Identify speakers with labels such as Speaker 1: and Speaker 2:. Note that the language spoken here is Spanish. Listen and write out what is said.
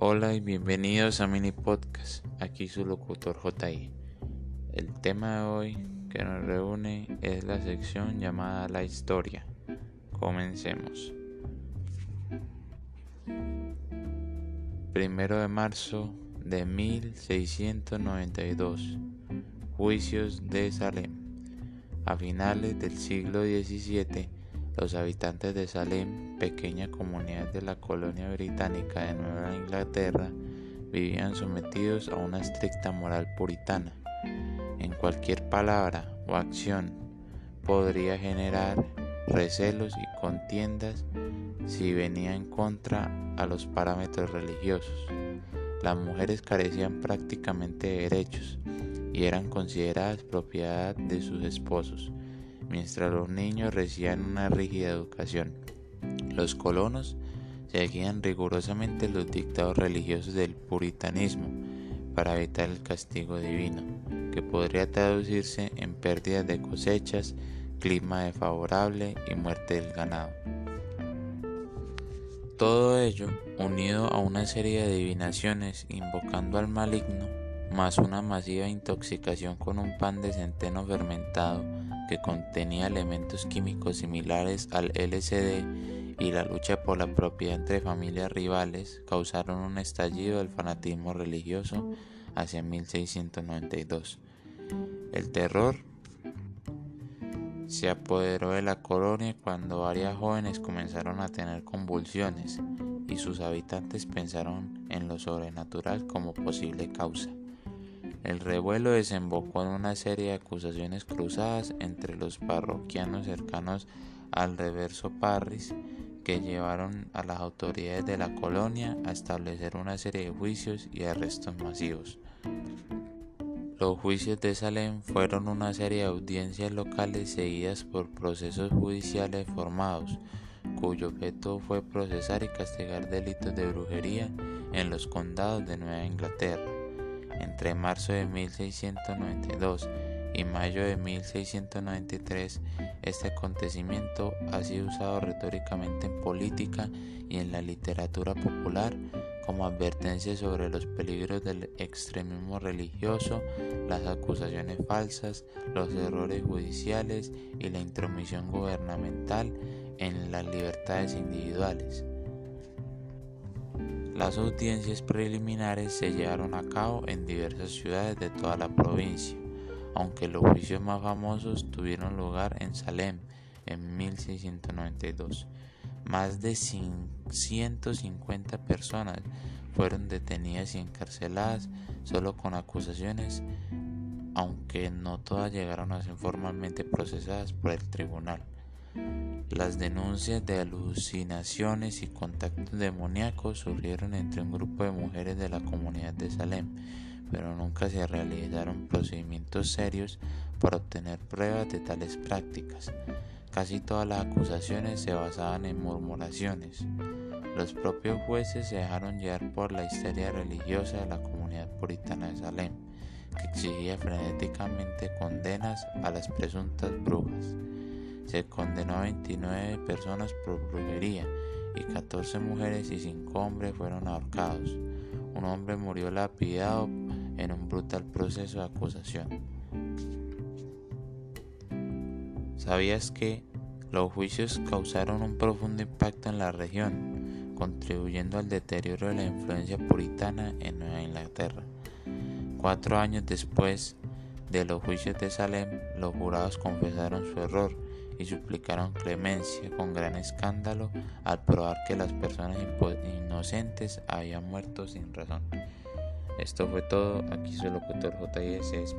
Speaker 1: Hola y bienvenidos a Mini Podcast, aquí su locutor JI. El tema de hoy que nos reúne es la sección llamada La Historia. Comencemos. Primero de marzo de 1692. Juicios de Salem. A finales del siglo XVII, los habitantes de Salem, pequeña comunidad de la colonia británica de Nueva Inglaterra, vivían sometidos a una estricta moral puritana. En cualquier palabra o acción podría generar recelos y contiendas si venía en contra a los parámetros religiosos. Las mujeres carecían prácticamente de derechos y eran consideradas propiedad de sus esposos mientras los niños recibían una rígida educación. Los colonos seguían rigurosamente los dictados religiosos del puritanismo para evitar el castigo divino, que podría traducirse en pérdidas de cosechas, clima desfavorable y muerte del ganado. Todo ello, unido a una serie de adivinaciones invocando al maligno, más una masiva intoxicación con un pan de centeno fermentado que contenía elementos químicos similares al LSD y la lucha por la propiedad entre familias rivales causaron un estallido del fanatismo religioso hacia 1692. El terror se apoderó de la colonia cuando varias jóvenes comenzaron a tener convulsiones y sus habitantes pensaron en lo sobrenatural como posible causa. El revuelo desembocó en una serie de acusaciones cruzadas entre los parroquianos cercanos al reverso Parris que llevaron a las autoridades de la colonia a establecer una serie de juicios y arrestos masivos. Los juicios de Salem fueron una serie de audiencias locales seguidas por procesos judiciales formados, cuyo objeto fue procesar y castigar delitos de brujería en los condados de Nueva Inglaterra entre marzo de 1692 y mayo de 1693, este acontecimiento ha sido usado retóricamente en política y en la literatura popular como advertencia sobre los peligros del extremismo religioso, las acusaciones falsas, los errores judiciales y la intromisión gubernamental en las libertades individuales. Las audiencias preliminares se llevaron a cabo en diversas ciudades de toda la provincia, aunque los juicios más famosos tuvieron lugar en Salem en 1692. Más de 150 personas fueron detenidas y encarceladas solo con acusaciones, aunque no todas llegaron a ser formalmente procesadas por el tribunal. Las denuncias de alucinaciones y contactos demoníacos surgieron entre un grupo de mujeres de la comunidad de Salem, pero nunca se realizaron procedimientos serios para obtener pruebas de tales prácticas. Casi todas las acusaciones se basaban en murmuraciones. Los propios jueces se dejaron llevar por la histeria religiosa de la comunidad puritana de Salem, que exigía frenéticamente condenas a las presuntas brujas se condenó a 29 personas por brujería y 14 mujeres y 5 hombres fueron ahorcados. Un hombre murió lapidado en un brutal proceso de acusación. ¿Sabías que los juicios causaron un profundo impacto en la región, contribuyendo al deterioro de la influencia puritana en Nueva Inglaterra? Cuatro años después de los juicios de Salem, los jurados confesaron su error y suplicaron clemencia con gran escándalo al probar que las personas inocentes habían muerto sin razón. Esto fue todo, aquí su locutor JS